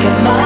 My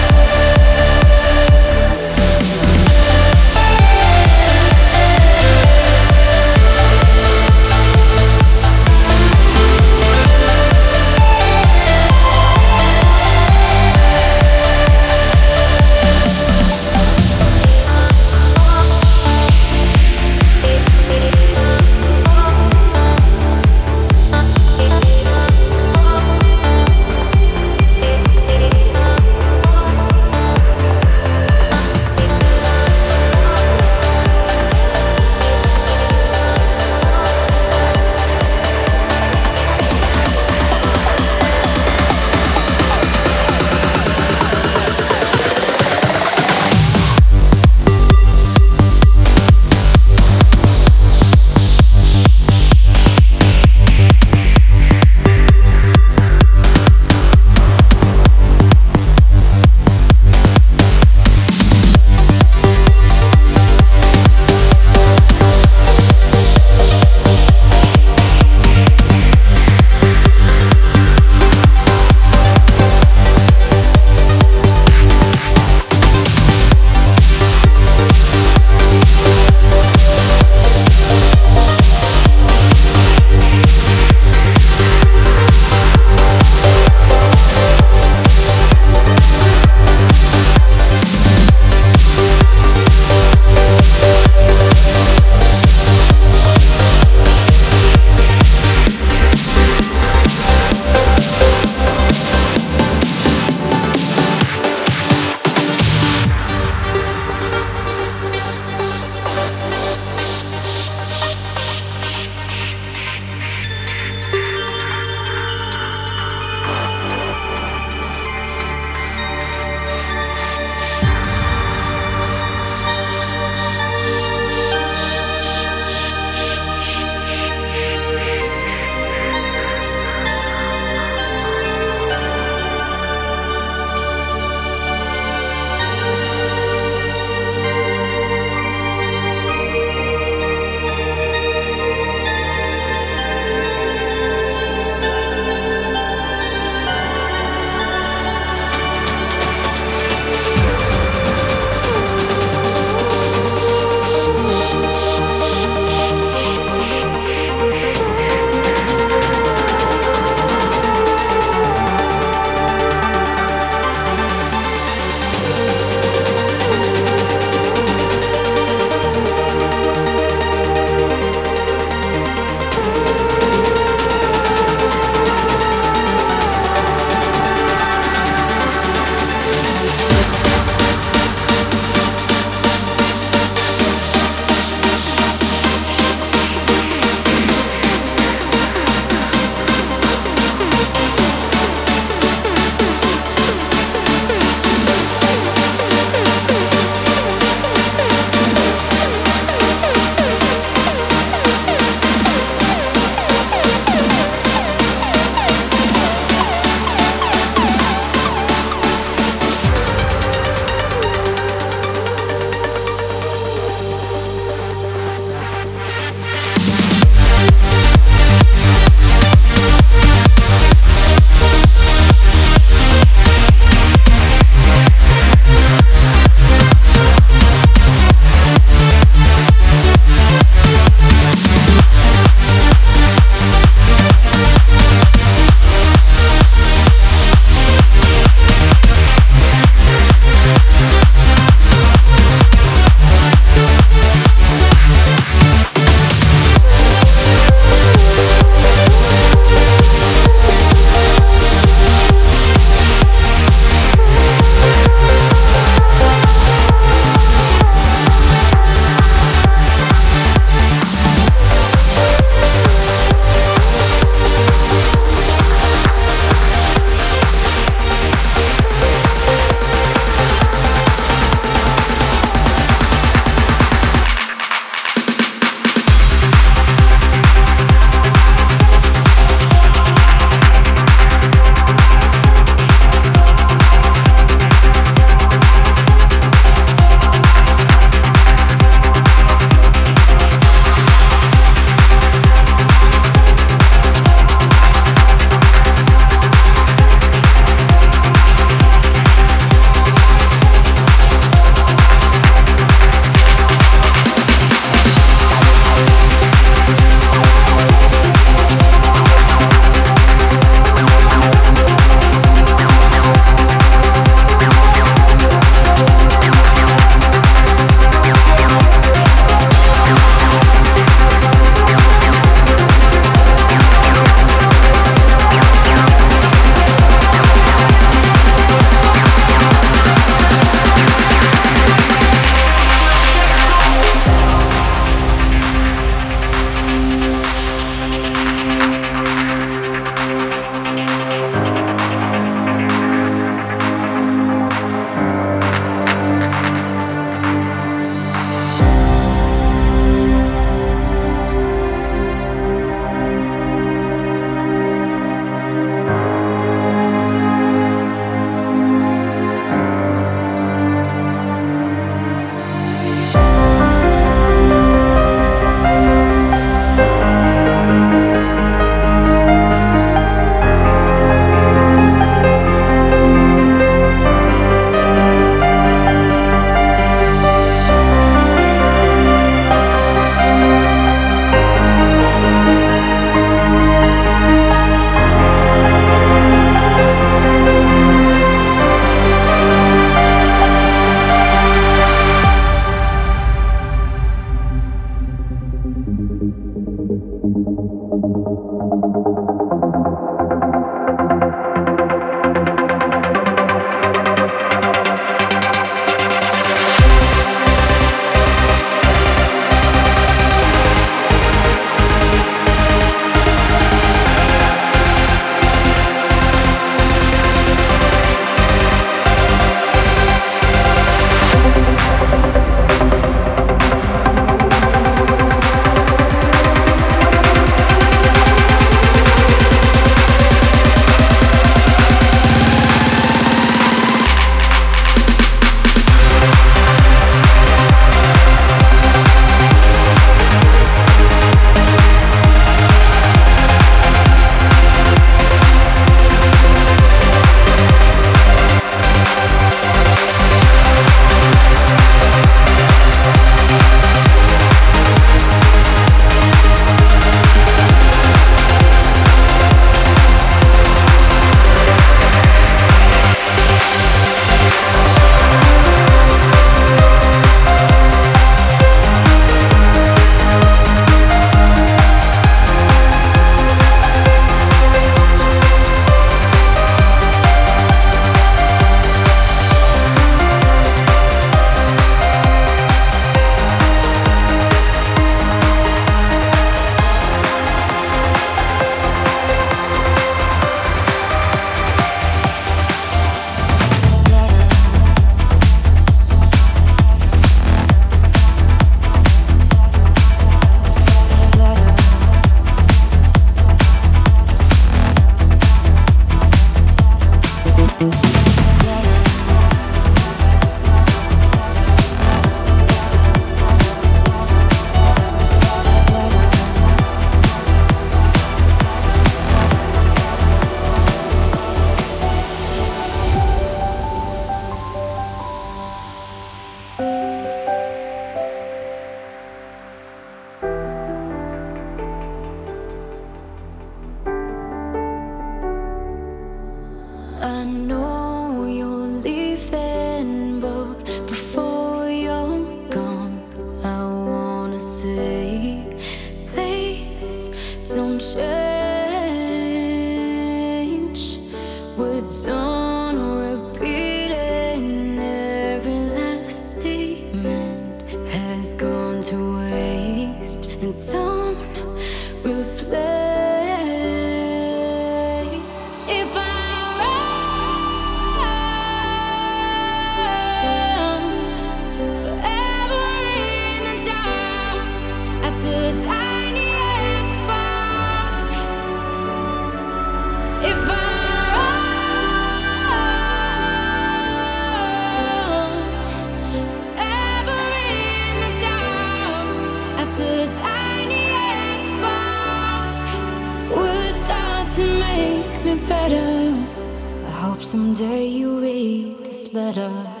read this letter.